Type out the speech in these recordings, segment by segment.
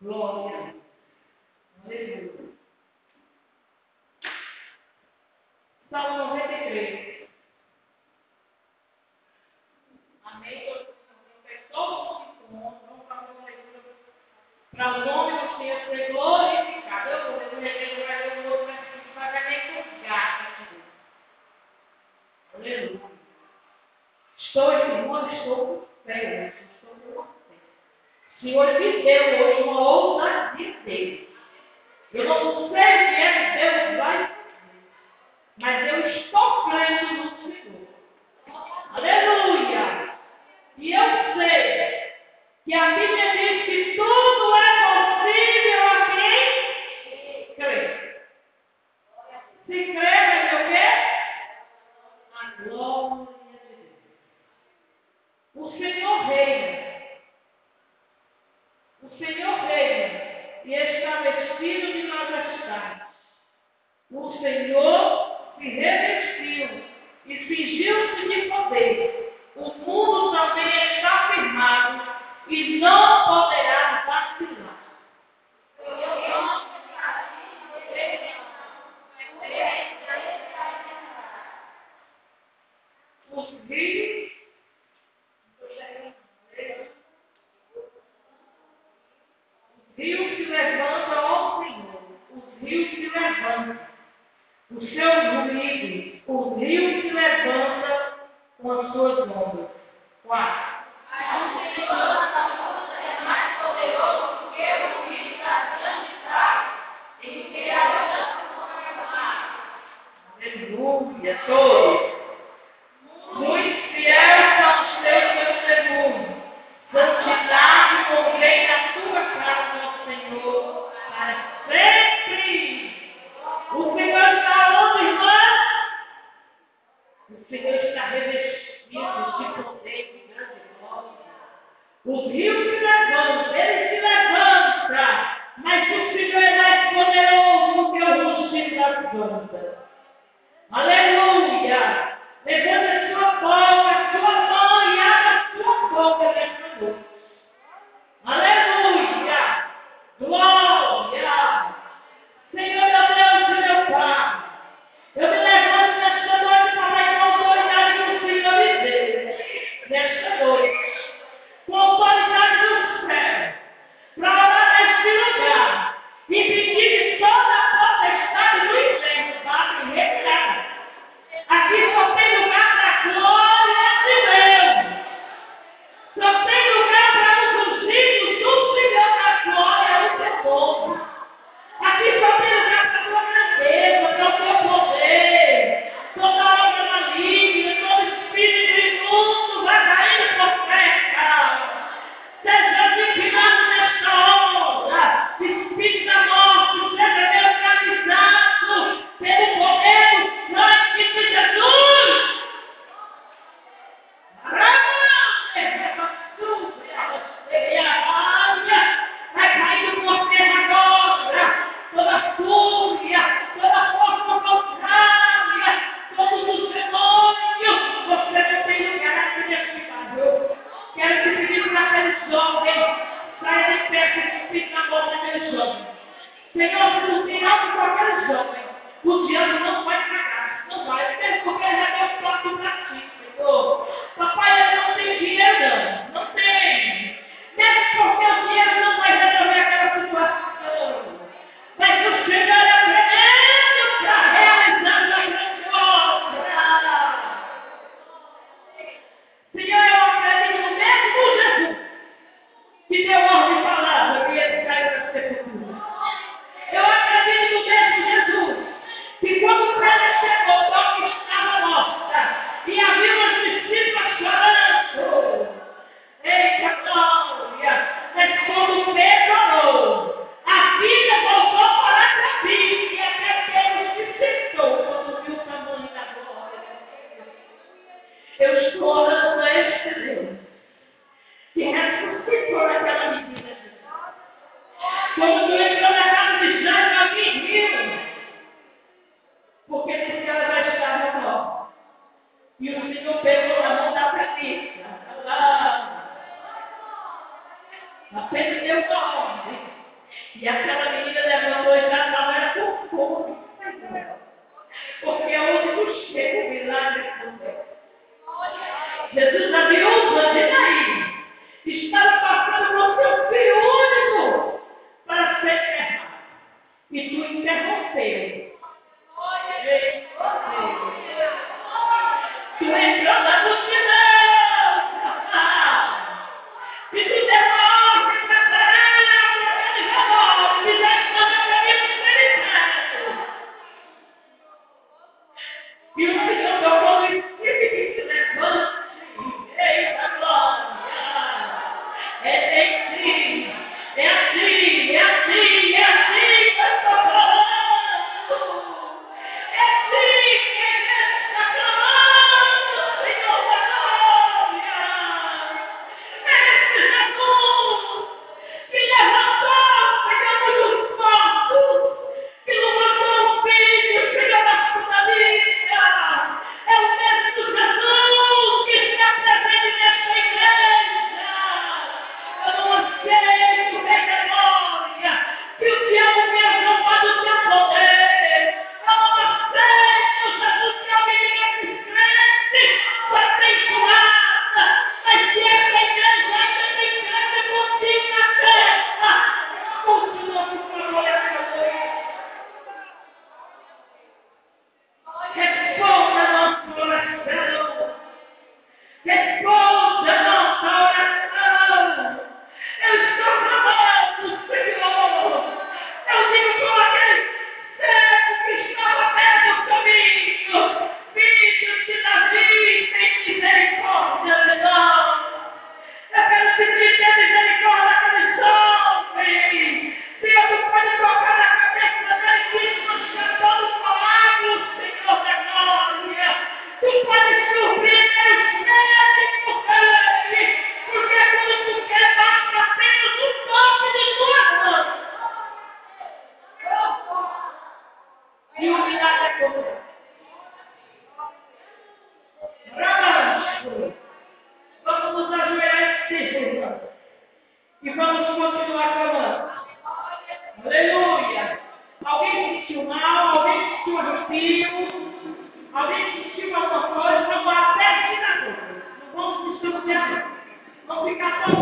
荣耀 soul. Senhor, tu tiraste com aqueles homens. O diabo não Braço. Vamos nos ajoelhar em E vamos continuar clamando. Aleluia. Alguém sentiu mal, alguém sentiu arrepio, alguém sentiu alguma coisa, vamos até aqui na dor. Não vamos nos campear. Vamos ficar tão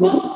Well,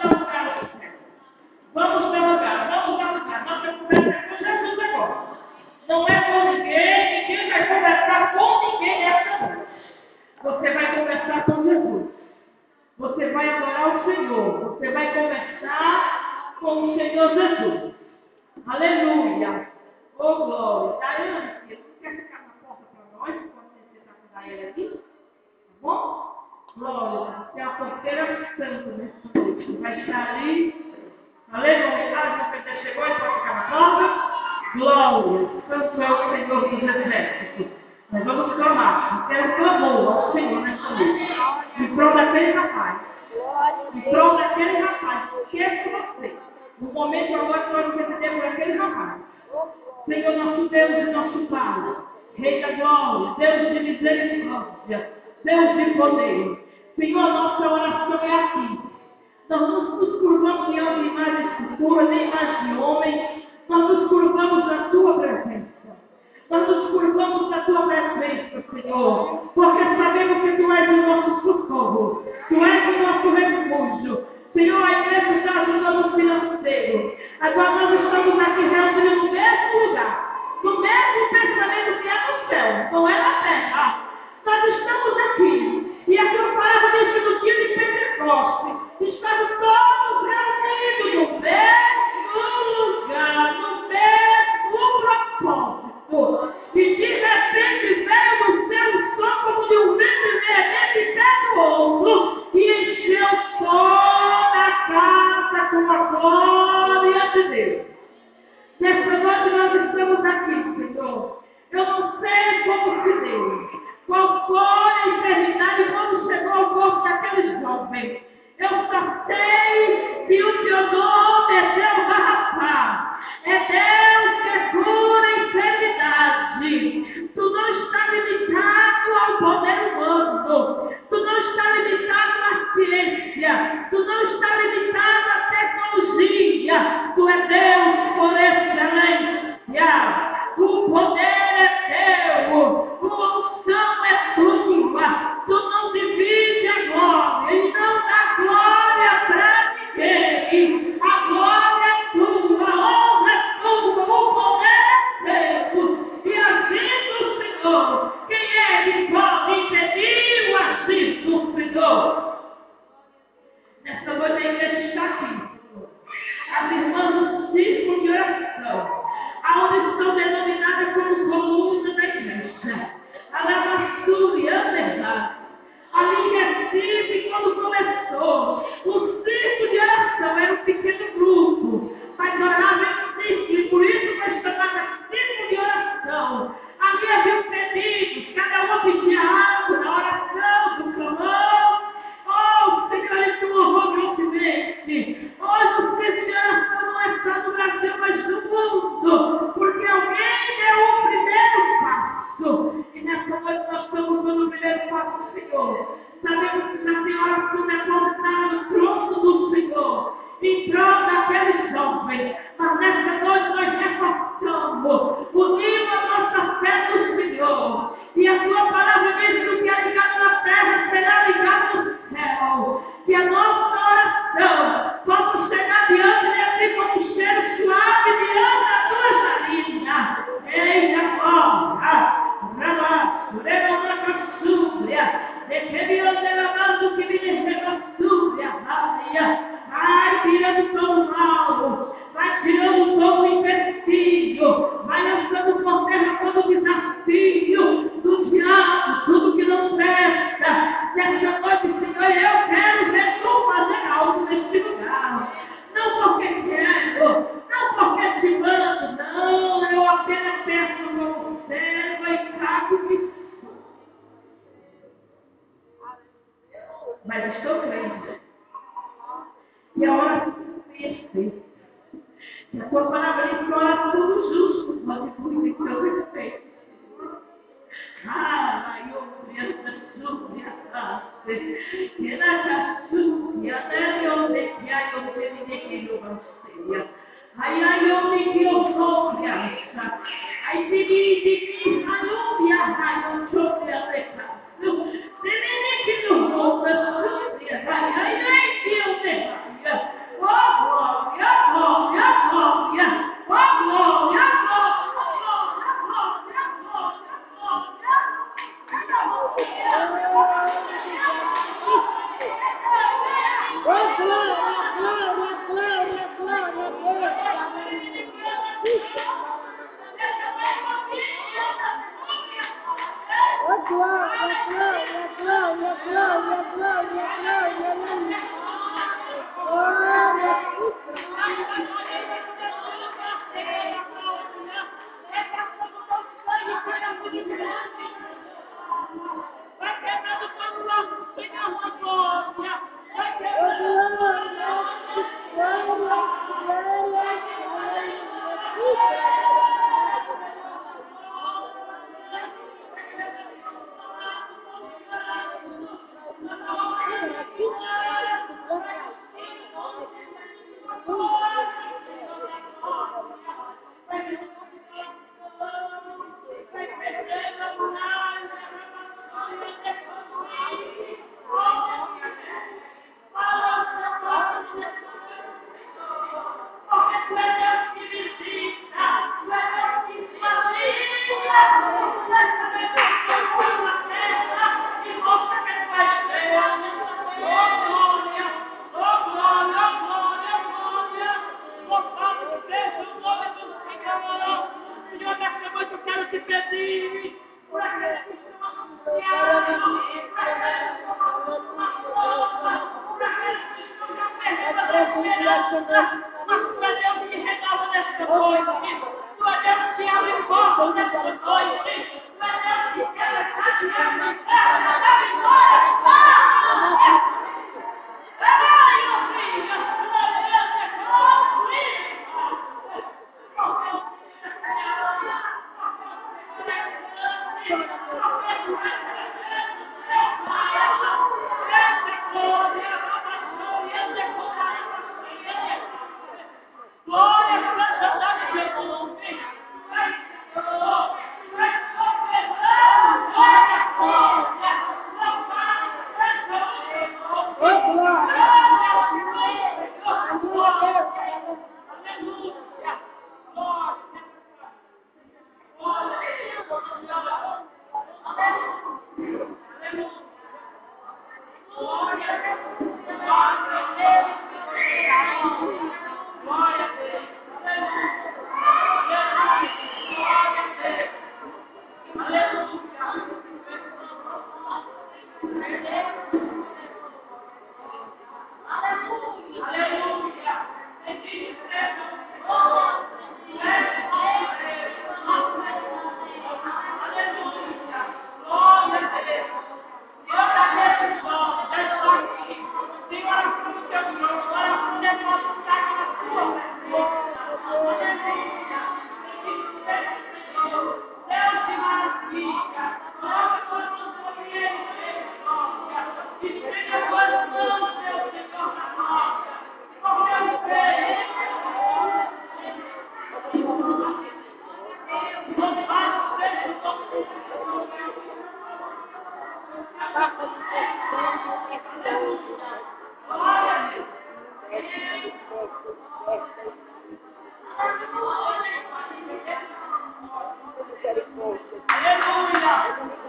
temos pensamento que é no céu, não é na terra. Nós estamos aqui. E aquilo parava falava desde o dia de Pentecostes. Estamos todos reunidos no mesmo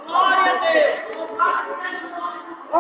Glória a Deus. Ó,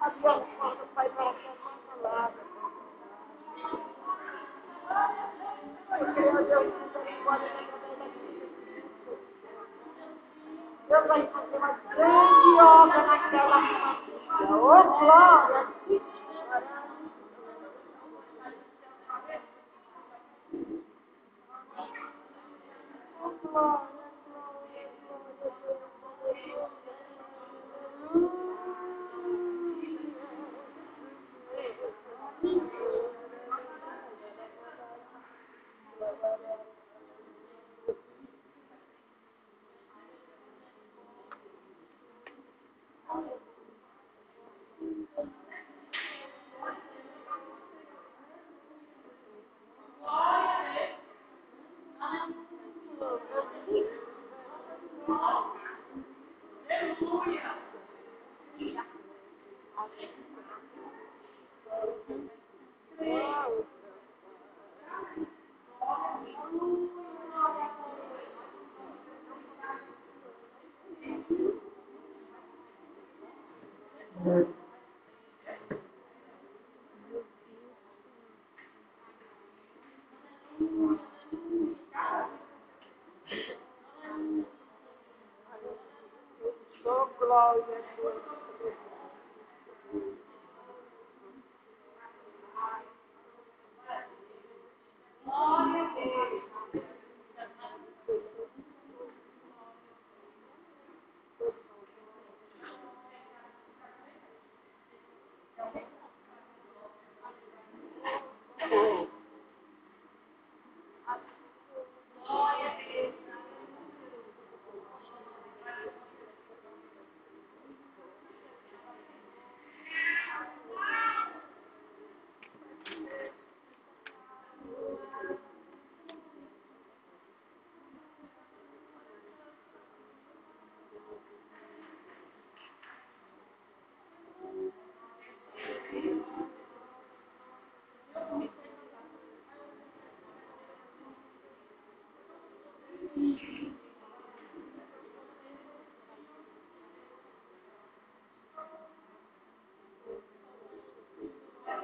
Adiós. Oh. all your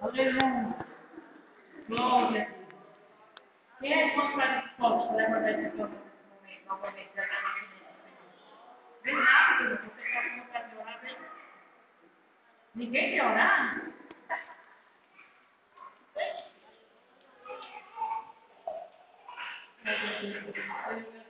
Aleluia. Glória a Deus. Quem é que não está disposto para levantar esse campo novamente na Vem rápido, você está com vontade de orar. Ninguém quer orar? Thank you.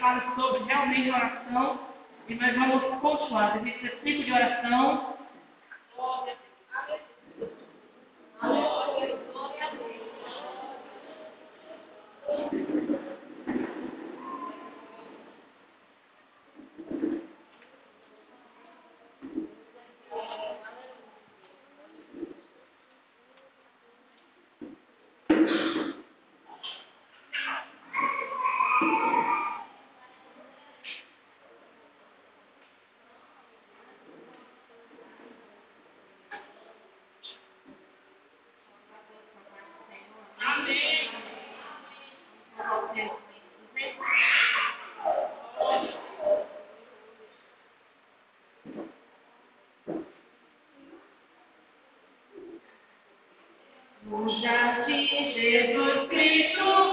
fala sobre realmente oração e nós vamos continuar. Esse tipo de oração Usa si se por Cristo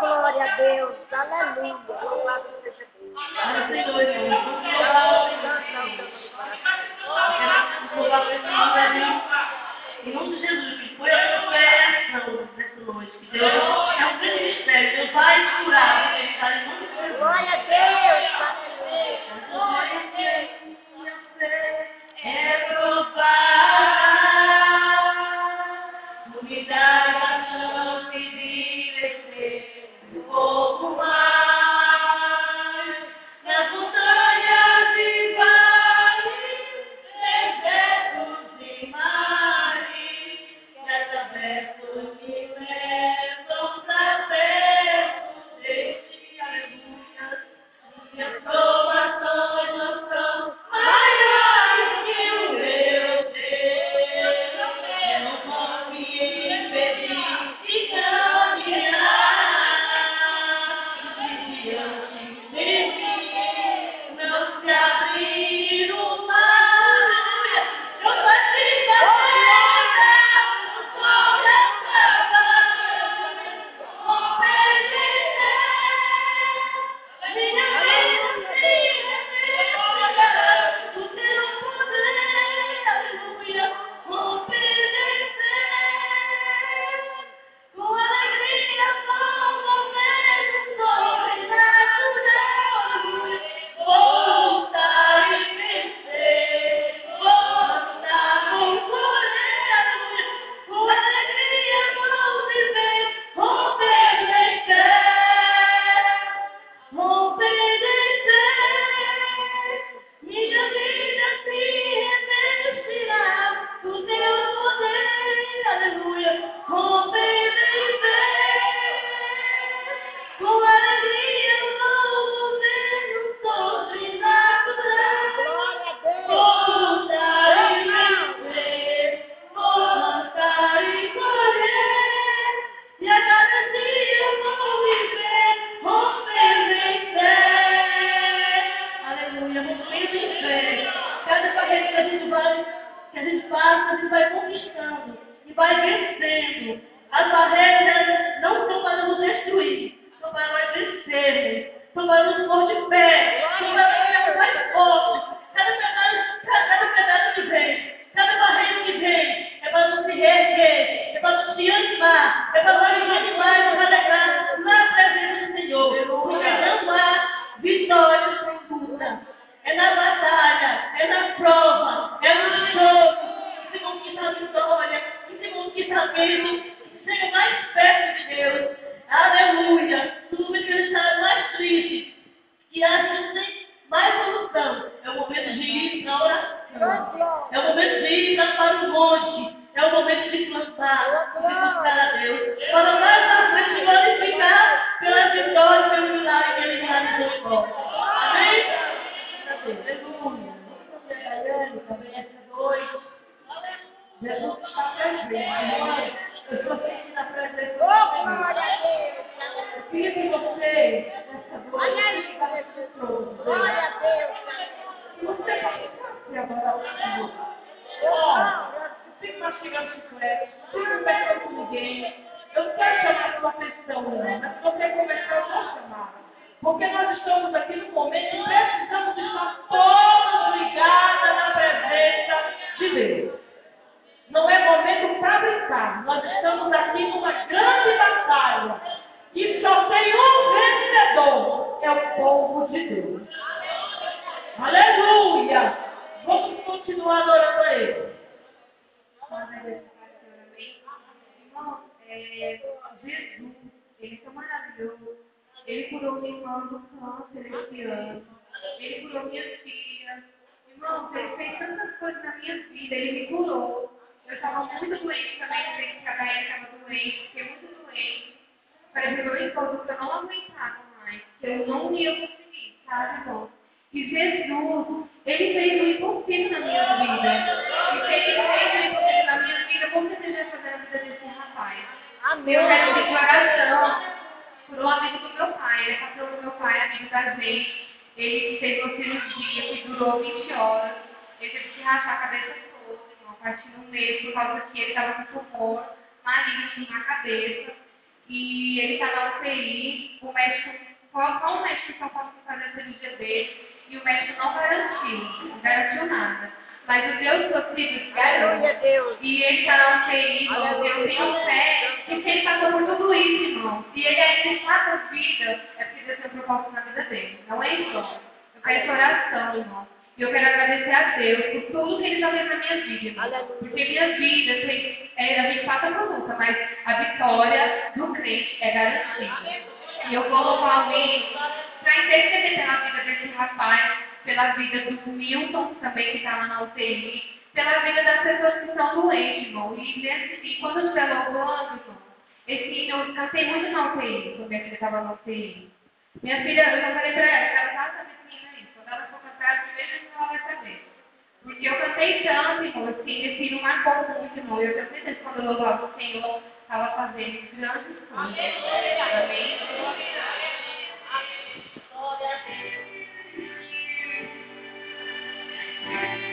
glória a Deus, aleluia. Louvado seja Deus. Em nome de Jesus, que foi a sua oração nessa noite, que Deus é um grande mistério, Deus vai curar. Porque nós estamos aqui no UTI, pela vida das pessoas que estão doentes, irmão. E mesmo assim, quando eu estiver louvando, esse, eu cansei muito na UTI, quando minha filha estava na UTI. Minha filha, eu já falei para ela, ela faça essa menina aí, quando ela for cantar, de vez em ela vai saber. Porque eu cantei tanto, irmão, assim, esse filho marcou muito, irmão. Eu tenho certeza quando eu louvava o Senhor, estava fazendo grandes coisas. Aleluia! Amém! Glória a Deus!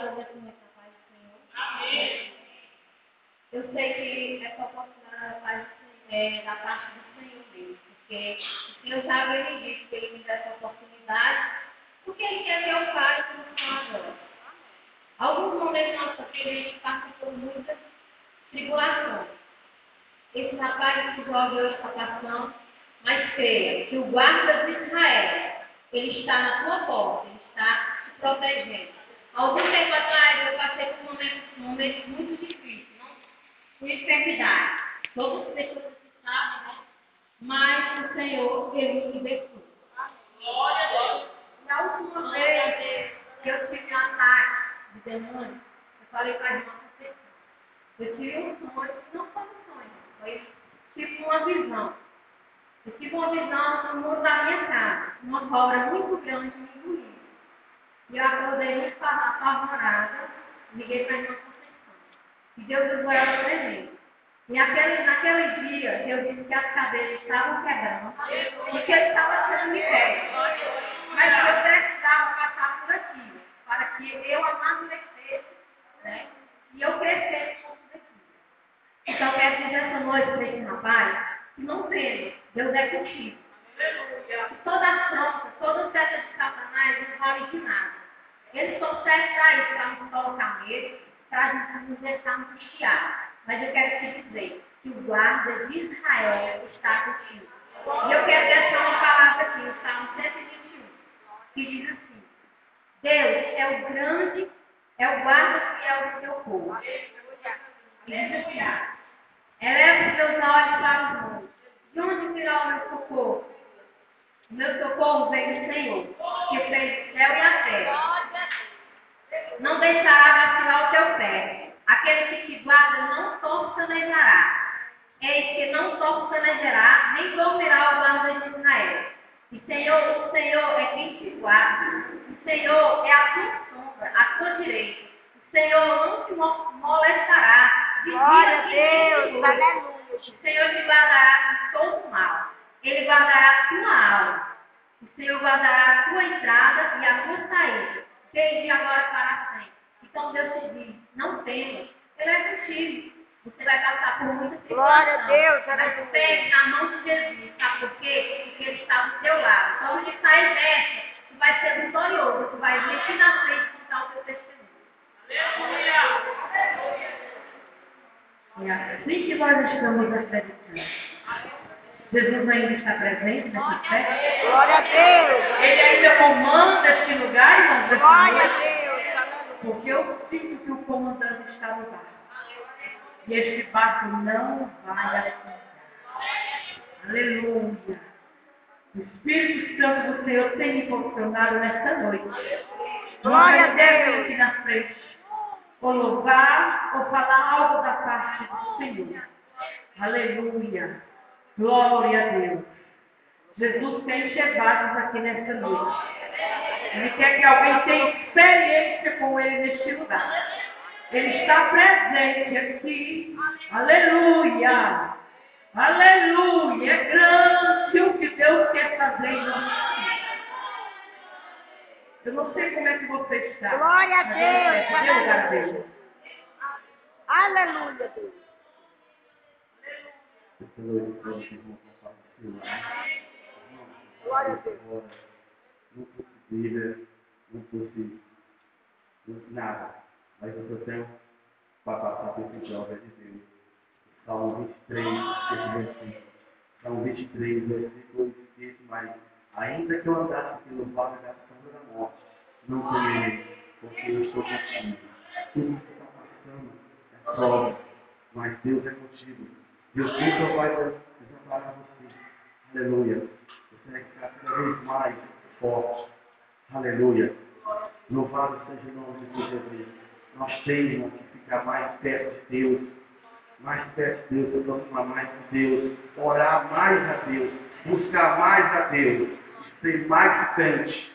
Paz do Senhor. Amém. Eu sei que essa oportunidade da paz é da parte do Senhor mesmo, porque o Senhor já me disse que Ele me dá essa oportunidade, porque Ele quer fale como são agora. Alguns momentos nossa vida a gente passa por muitas tribulações. Esse rapaz que jovem hoje está passando, mas creia que o guarda de Israel, ele está na tua porta, ele está te protegendo. Algum tempo atrás eu passei por um momento, um momento muito difícil, não? com enfermidade. Todos as pessoas que sabem, né? Mas o Senhor, Ele me libertou. Glória a Deus. Na última vez que eu tive um ataque de demônio, eu falei para a irmã Conceição. Eu tive um sonho, não foi um sonho, foi tipo uma visão. Eu tive uma visão no muro da minha casa, uma cobra muito grande me engoliu. E eu acordei muito pa- apavorada, liguei para a irmã Conceição. E Deus usou ela presente. E naquele, naquele dia, Deus disse que as cadeiras estavam quebrando, porque ele estava sendo liberto. Mas eu precisava passar por aquilo, para que eu amadurecesse, né? E eu crescesse com aquilo. Então, eu quero dizer essa noite para esse rapaz, que não teme, Deus é contigo. Toda afronta, toda seta de Satanás não vale de nada. Eles só servem para isso, para nos colocar medo, para nos deixar angustiados. Mas eu quero te dizer que o guarda de Israel está contigo. E eu quero deixar uma palavra aqui, o Salmo 121, que diz assim: Deus é o grande, é o guarda fiel do teu povo. E diz assim: Eleva os teus olhos para os montes. De onde virá o meu socorro? O meu socorro vem do Senhor, que fez o céu e a terra. Não deixará vacilar o teu pé. Aquele que te guarda não torcenejará. Eis que não torcenejará, nem dormirá o guarda de Israel. E Senhor, o Senhor é quem te guarda. O Senhor é a tua sombra, a tua direita. O Senhor não te mo- molestará. de Glória a Deus, aleluia. O Senhor te guardará de todo mal. Ele guardará a tua alma. O Senhor guardará a tua entrada e a tua saída, desde agora para sempre. Então Deus te diz, não temas, Ele é contigo. Você vai passar por muita Glória a. Deus, Mas aleluia. pegue na mão de Jesus, sabe por quê? Porque Ele está do teu lado. Quando Ele sair dessa, tu vai ser vitorioso. Tu vai vir aqui na frente e contar o teu testemunho. E assim que nós estamos acreditando, Jesus ainda está presente nessa festa. Glória a Deus. Ele ainda comanda este lugar, irmãos, Glória a Deus. Porque eu sinto que o comandante está no barco. E este barco não vai afundar. Aleluia. O Espírito Santo do Senhor tem me posicionado nesta noite. Glória a Deus. aqui na frente. ou louvar, ou falar algo da parte do Senhor. Aleluia. Glória a Deus. Jesus tem chegados aqui nessa noite. Ele quer que alguém tenha experiência com Ele neste lugar. Ele está presente aqui. Aleluia. Aleluia. É grande o que Deus quer fazer em nós. Eu não sei como é que você está. Glória a Deus, eu quero lugar dele. Aleluia, Deus. Essa noite toda que vão passar por cima. Glória a Deus. Não fosse Bíblia, não fosse nada. Mas eu só tenho para passar por esse jovem de Deus. Salmo 23, esse versículo. Salmo 23, versículo 16, mas ainda que eu andasse pelo vale da sombra da morte, não temerei, porque eu estou contigo. Tudo que está passando é prova, mas Deus é contigo. Deus nunca vai desamparar você. Aleluia. Você vai ficar cada vez mais forte. Aleluia. Louvado seja o nome de Jesus. Nós temos que ficar mais perto de Deus. Mais perto de Deus, aproximar mais de Deus. Orar mais a Deus. Buscar mais a Deus. Ser mais crente.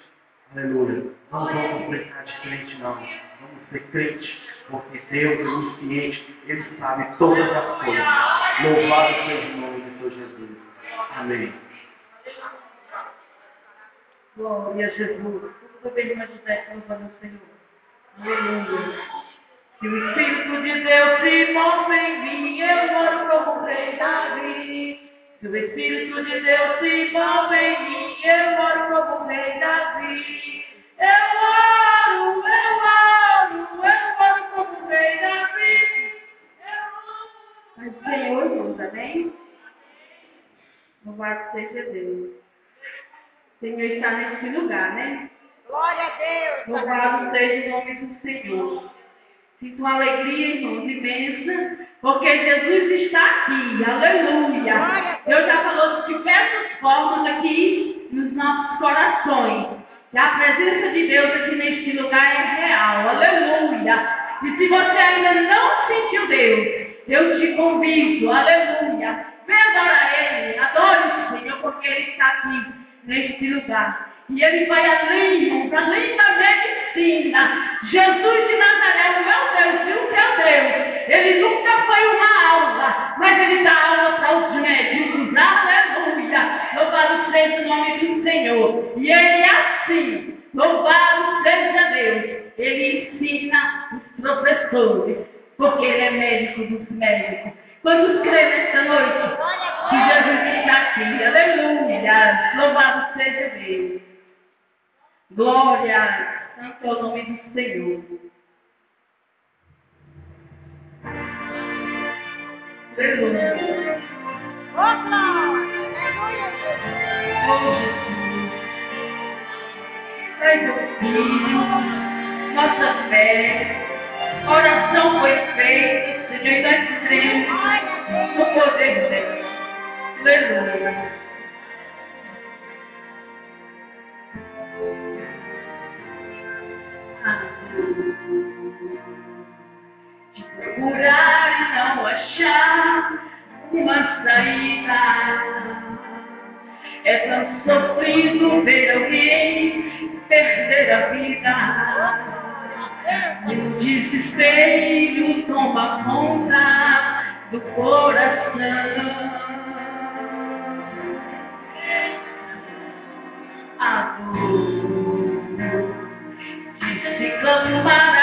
Aleluia. Não vamos brincar de crente, não. Vamos ser crente. Porque Deus é onisciente. Ele sabe todas as coisas. Louvado seja o nome de Deus Jesus. Amém. Glória a Jesus. Tudo bem, texto louvando o Senhor. Aleluia. Que o Espírito de Deus se move em mim, eu moro como rei Davi. Que o Espírito de Deus se move em mim, eu moro como rei Davi. Eu oro, eu oro, eu moro como rei Davi. Mas o Senhor nos, amém? Louvado seja Deus. O Senhor está nesse lugar, né? Glória a Deus. Louvado seja o nome do Senhor. Sinto uma alegria, irmãos, imensa, porque Jesus está aqui. Aleluia. Deus já falou de diversas formas aqui nos nossos corações. E a presença de Deus aqui neste lugar é real. Aleluia. E se você ainda não sentiu Deus, eu te convido. Aleluia. Vem adorar Ele. Adore o Senhor, porque Ele está aqui neste lugar. E ele vai além, irmãos, além da medicina. Jesus de Nazaré, meu Deus e o teu Deus. Ele nunca foi uma aula, mas ele dá aula para os médicos. Aleluia. Louvado seja o nome do Senhor. E ele é assim. Louvado seja Deus. Ele ensina os professores, porque ele é médico dos médicos. Quando crê nesta noite, que Jesus está aqui. Aleluia. Louvado seja Deus. Glória. Santo é o nome do Senhor. Aleluia. Glória. Aleluia, Jesus. Oh, Jesus. Ai, meu filho, nossa fé, oração foi feita, Senhor, e nós cremos no poder de Deus. Aleluia. De procurar e não achar uma saída. É tão sofrido ver alguém perder a vida. E o desespero toma conta do coração. A dor de se clamar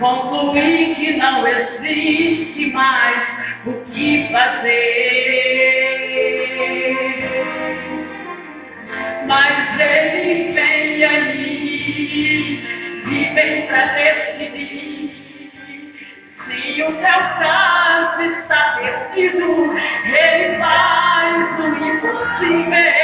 concluir que não existe mais o que fazer. Mas ele vem aí e vem para decidir se o teu caso está perdido, ele faz o impossível,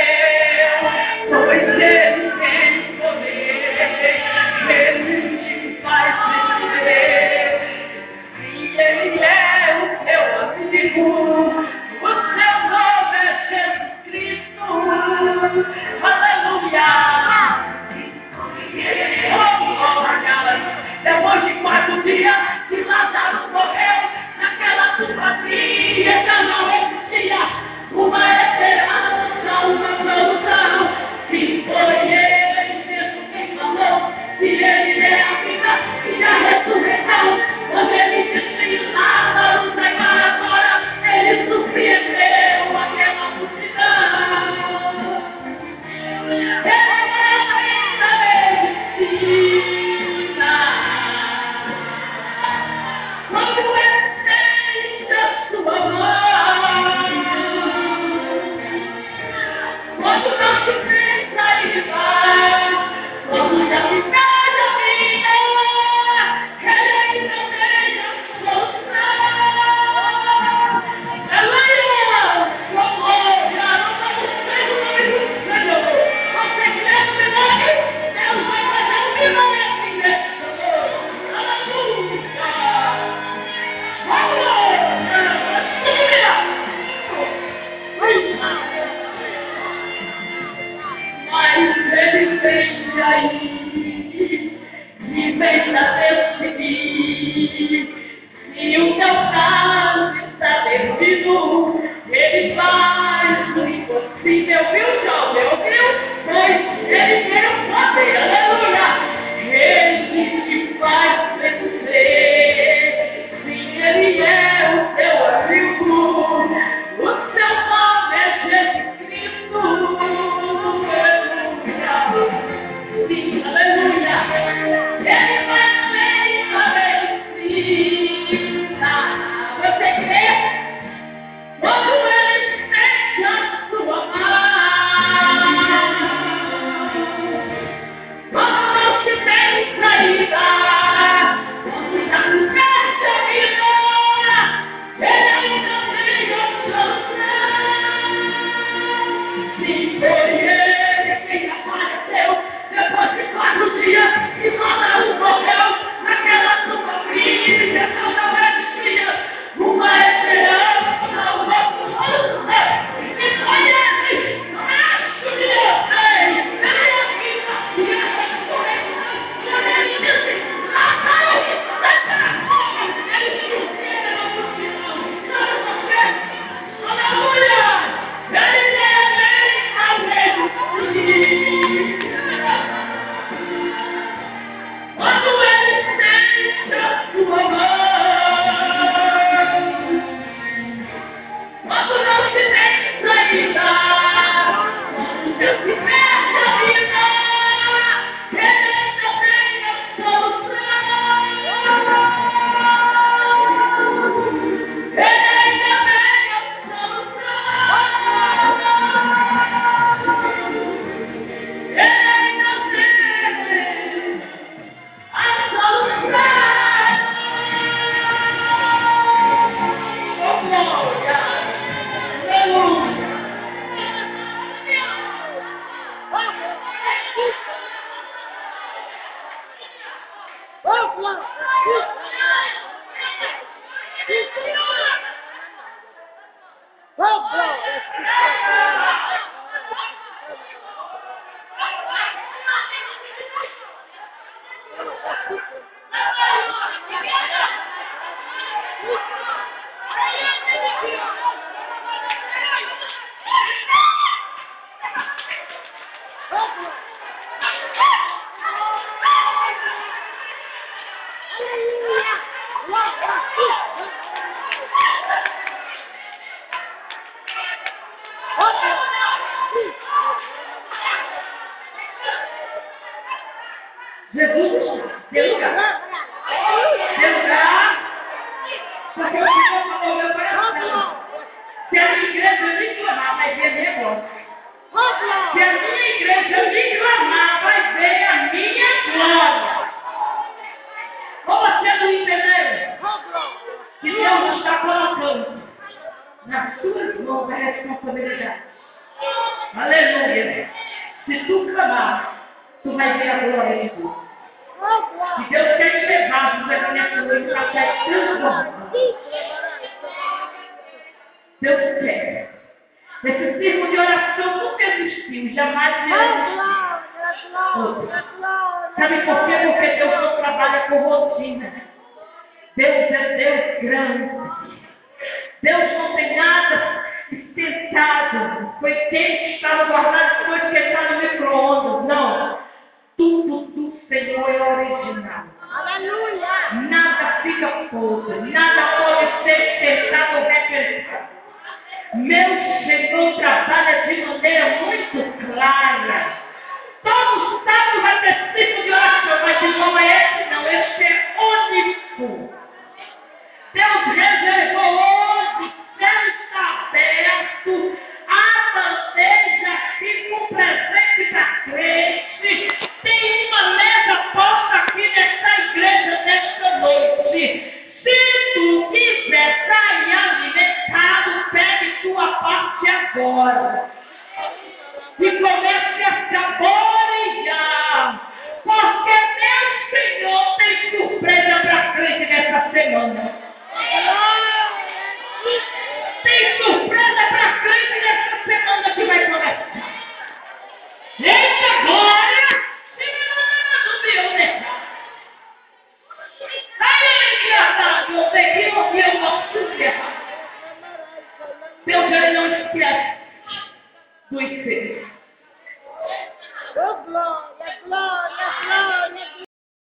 Se tu clamar, tu vai ver a glória de Deus. E Deus quer te levar, você vai nessa noite para transformado. Deus quer. Esse círculo de oração nunca existiu, jamais irá existir. Sabe por quê? Porque Deus não trabalha com rotina. Deus é Deus grande. Deus não tem nada especiado. Foi quente, estava guardado, foi esquentado no micro-ondas. Não. Tudo do Senhor é original. Nada fica podre. Nada pode ser esquentado ou repensado. Meu Senhor trabalha de maneira muito clara. Todo sábado vai ter ciclo de oração, mas não é esse não, esse é único. Deus reservou céu está aberto, a bandeja aqui com presente para crente. Tem uma mesa posta aqui nessa igreja nesta noite. Se tu quiser sair alimentado, pegue tua parte agora. E comece a saborear. Porque meu Senhor tem surpresa para crente nessa semana. E tem surpresa pra frente nessa semana que vai começar. Eita glória! Semana do meu né? Aí, engraçado, você que ouviu, não se esqueça. Meu Deus não esquece dos seus. Oh, glória, glória, glória.